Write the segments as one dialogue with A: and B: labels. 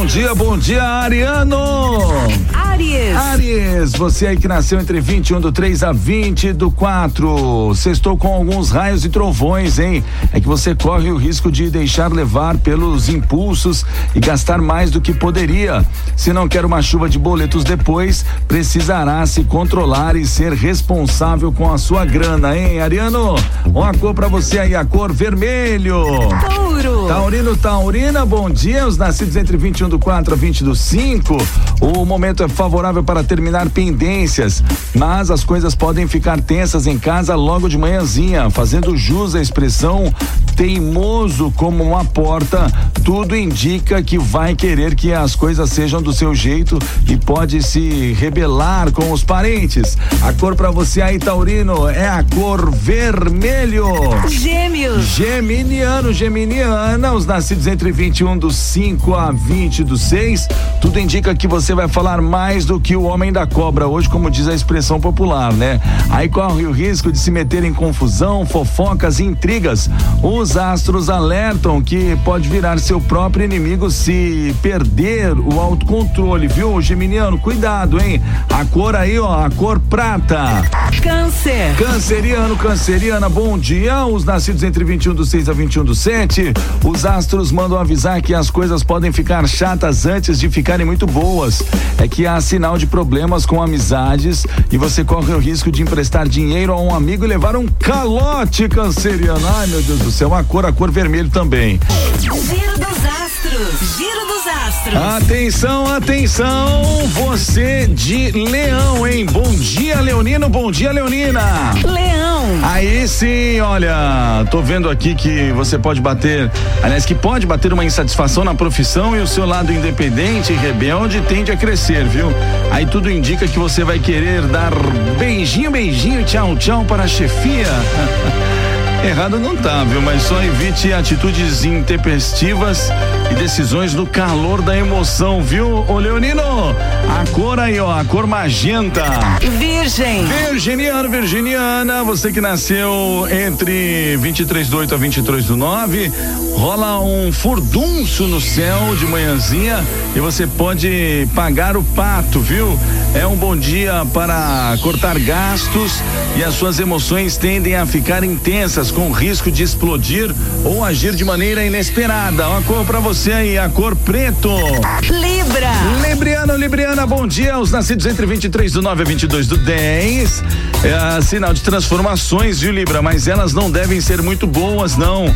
A: bom dia, bom dia, Ariano.
B: Aries.
A: Aries, você aí que nasceu entre 21 do 3 a 20 do 4. Sextou com alguns raios e trovões, hein? É que você corre o risco de deixar levar pelos impulsos e gastar mais do que poderia. Se não quer uma chuva de boletos depois, precisará se controlar e ser responsável com a sua grana, hein, Ariano? Uma cor pra você aí, a cor vermelho.
B: Touro.
A: Taurino, Taurina, bom dia. Os nascidos entre 21 do 4 a 20 do 5. O momento é favorável para terminar pendências, mas as coisas podem ficar tensas em casa logo de manhãzinha, fazendo jus à expressão teimoso como uma porta. Tudo indica que vai querer que as coisas sejam do seu jeito e pode se rebelar com os parentes. A cor para você aí, Taurino, é a cor vermelho.
B: Gêmeos.
A: Geminiano, Geminiana, os nascidos entre 21 do 5 a 20 do 6, tudo indica que você vai falar mais do que o homem da cobra hoje, como diz a expressão popular, né? Aí corre o risco de se meter em confusão, fofocas e intrigas. Os astros alertam que pode virar seu próprio inimigo se perder o autocontrole, viu, Geminiano? Cuidado, hein? A cor aí, ó, a cor prata.
B: Câncer.
A: Canceriano, canceriana, bom dia. Os nascidos entre 21 do 6 a 21 do 7. Os astros mandam avisar que as coisas podem ficar chatas antes de ficarem muito boas. É que há sinal de problemas com amizades e você corre o risco de emprestar dinheiro a um amigo e levar um calote canceriano. Ai, meu Deus do céu, a cor, a cor vermelho também.
B: Giro dos astros. Giro dos astros.
A: Atenção, atenção, você de Leão, hein? Bom dia, Leonino, bom dia, Leonina.
B: Leão.
A: Aí sim, olha, tô vendo aqui que você pode bater, aliás, que pode bater uma insatisfação na profissão e o seu lado independente e rebelde tende a crescer, viu? Aí tudo indica que você vai querer dar beijinho, beijinho, tchau, tchau para a chefia. Errado não tá, viu? Mas só evite atitudes intempestivas e decisões no calor da emoção, viu? Ô Leonino, a cor aí, ó, a cor magenta.
B: Virgem.
A: Virginiano, Virginiana, você que nasceu entre 23 do 8 a 23 do 9, rola um furdunço no céu de manhãzinha e você pode pagar o pato, viu? É um bom dia para cortar gastos e as suas emoções tendem a ficar intensas com risco de explodir ou agir de maneira inesperada. Uma cor para você aí, a cor preto.
B: Libra.
A: Libriano, Libriana, bom dia. Os nascidos entre 23 do 9 a 22 do 10. É sinal de transformações, viu, Libra? Mas elas não devem ser muito boas, não.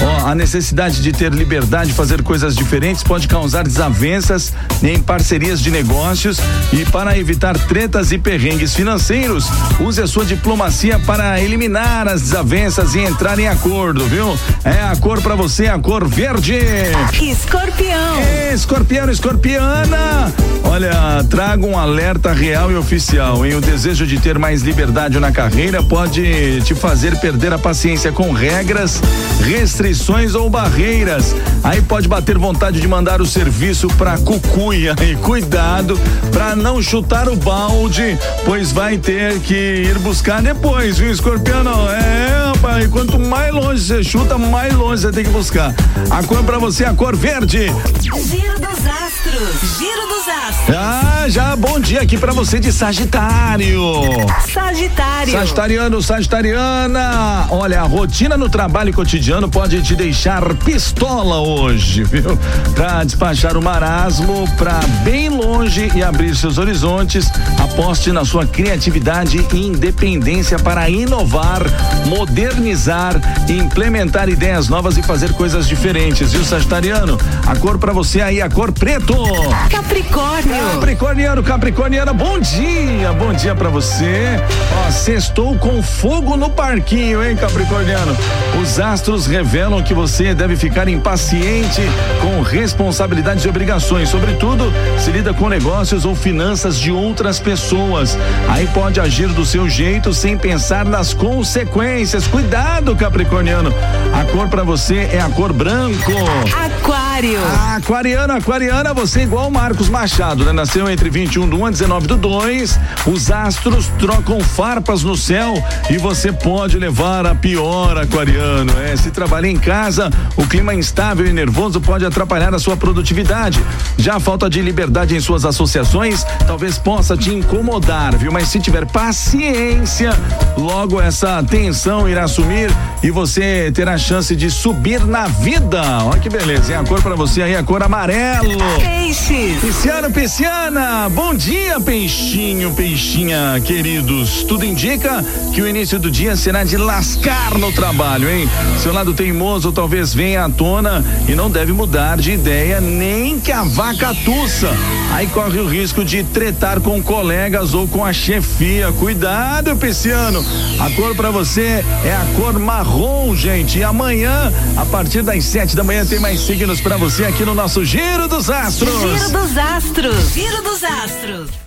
A: Ó, a necessidade de ter liberdade de fazer coisas diferentes pode causar desavenças em parcerias de negócios e para evitar tretas e perrengues financeiros, use a sua diplomacia para eliminar as desavenças e entrar em acordo, viu? É a cor para você, a cor verde.
B: Escorpião.
A: Escorpião, escorpiana. Olha, traga um alerta real e oficial, hein? O desejo de ter mais liberdade na carreira pode te fazer perder a paciência com regras, restrições ou barreiras. Aí pode bater vontade de mandar o serviço pra cucuia. E cuidado pra não chutar o balde, pois vai ter que ir buscar depois, viu, escorpião? É, rapaz, quanto mais longe você chuta, mais longe você tem que buscar. A cor pra você é a cor verde.
B: Giro dos astros. Giro astros.
A: Ah, já bom dia aqui pra você de Sagitário.
B: Sagitário.
A: Sagitariano, Sagitariana. Olha, a rotina no trabalho cotidiano pode te deixar pistola hoje, viu? Pra despachar o marasmo pra bem longe e abrir seus horizontes, aposte na sua criatividade e independência para inovar, modernizar, implementar ideias novas e fazer coisas diferentes, viu, Sagitariano? A cor pra você aí, a cor preto.
B: Capricórnio.
A: Capricorniano, Capricorniana, bom dia, bom dia pra você. Ó, sextou com fogo no parquinho, hein, Capricorniano? Os astros revelam que você deve ficar impaciente com responsabilidades e obrigações, sobretudo se lida com negócios ou finanças de outras pessoas. Aí pode agir do seu jeito sem pensar nas consequências. Cuidado, Capricorniano. A cor pra você é a cor branco.
B: Aquário. Aquário.
A: Aquariana, aquariana, você é igual o Marcos Machado, né? Nasceu entre 21 do 1 a 19 do 2. Os astros trocam farpas no céu e você pode levar a pior, aquariano. É, se trabalha em casa, o clima instável e nervoso pode atrapalhar a sua produtividade. Já a falta de liberdade em suas associações talvez possa te incomodar, viu? Mas se tiver paciência, logo essa tensão irá sumir e você terá chance de subir na vida. Olha que beleza, hein? A cor para você aí, a cor amarelo.
B: Peixes.
A: Pisciano, pisciana, bom dia, peixinho, peixinha, queridos. Tudo indica que o início do dia será de lascar no trabalho, hein? Seu lado teimoso talvez venha à tona e não deve mudar de ideia nem que a vaca tussa. Aí corre o risco de tretar com colegas ou com a chefia. Cuidado, pisciano. A cor para você é a cor marrom, gente. E amanhã, a partir das sete da manhã, tem mais signos para você aqui no nosso Giro dos Astros.
B: Giro dos Astros. Giro dos Astros.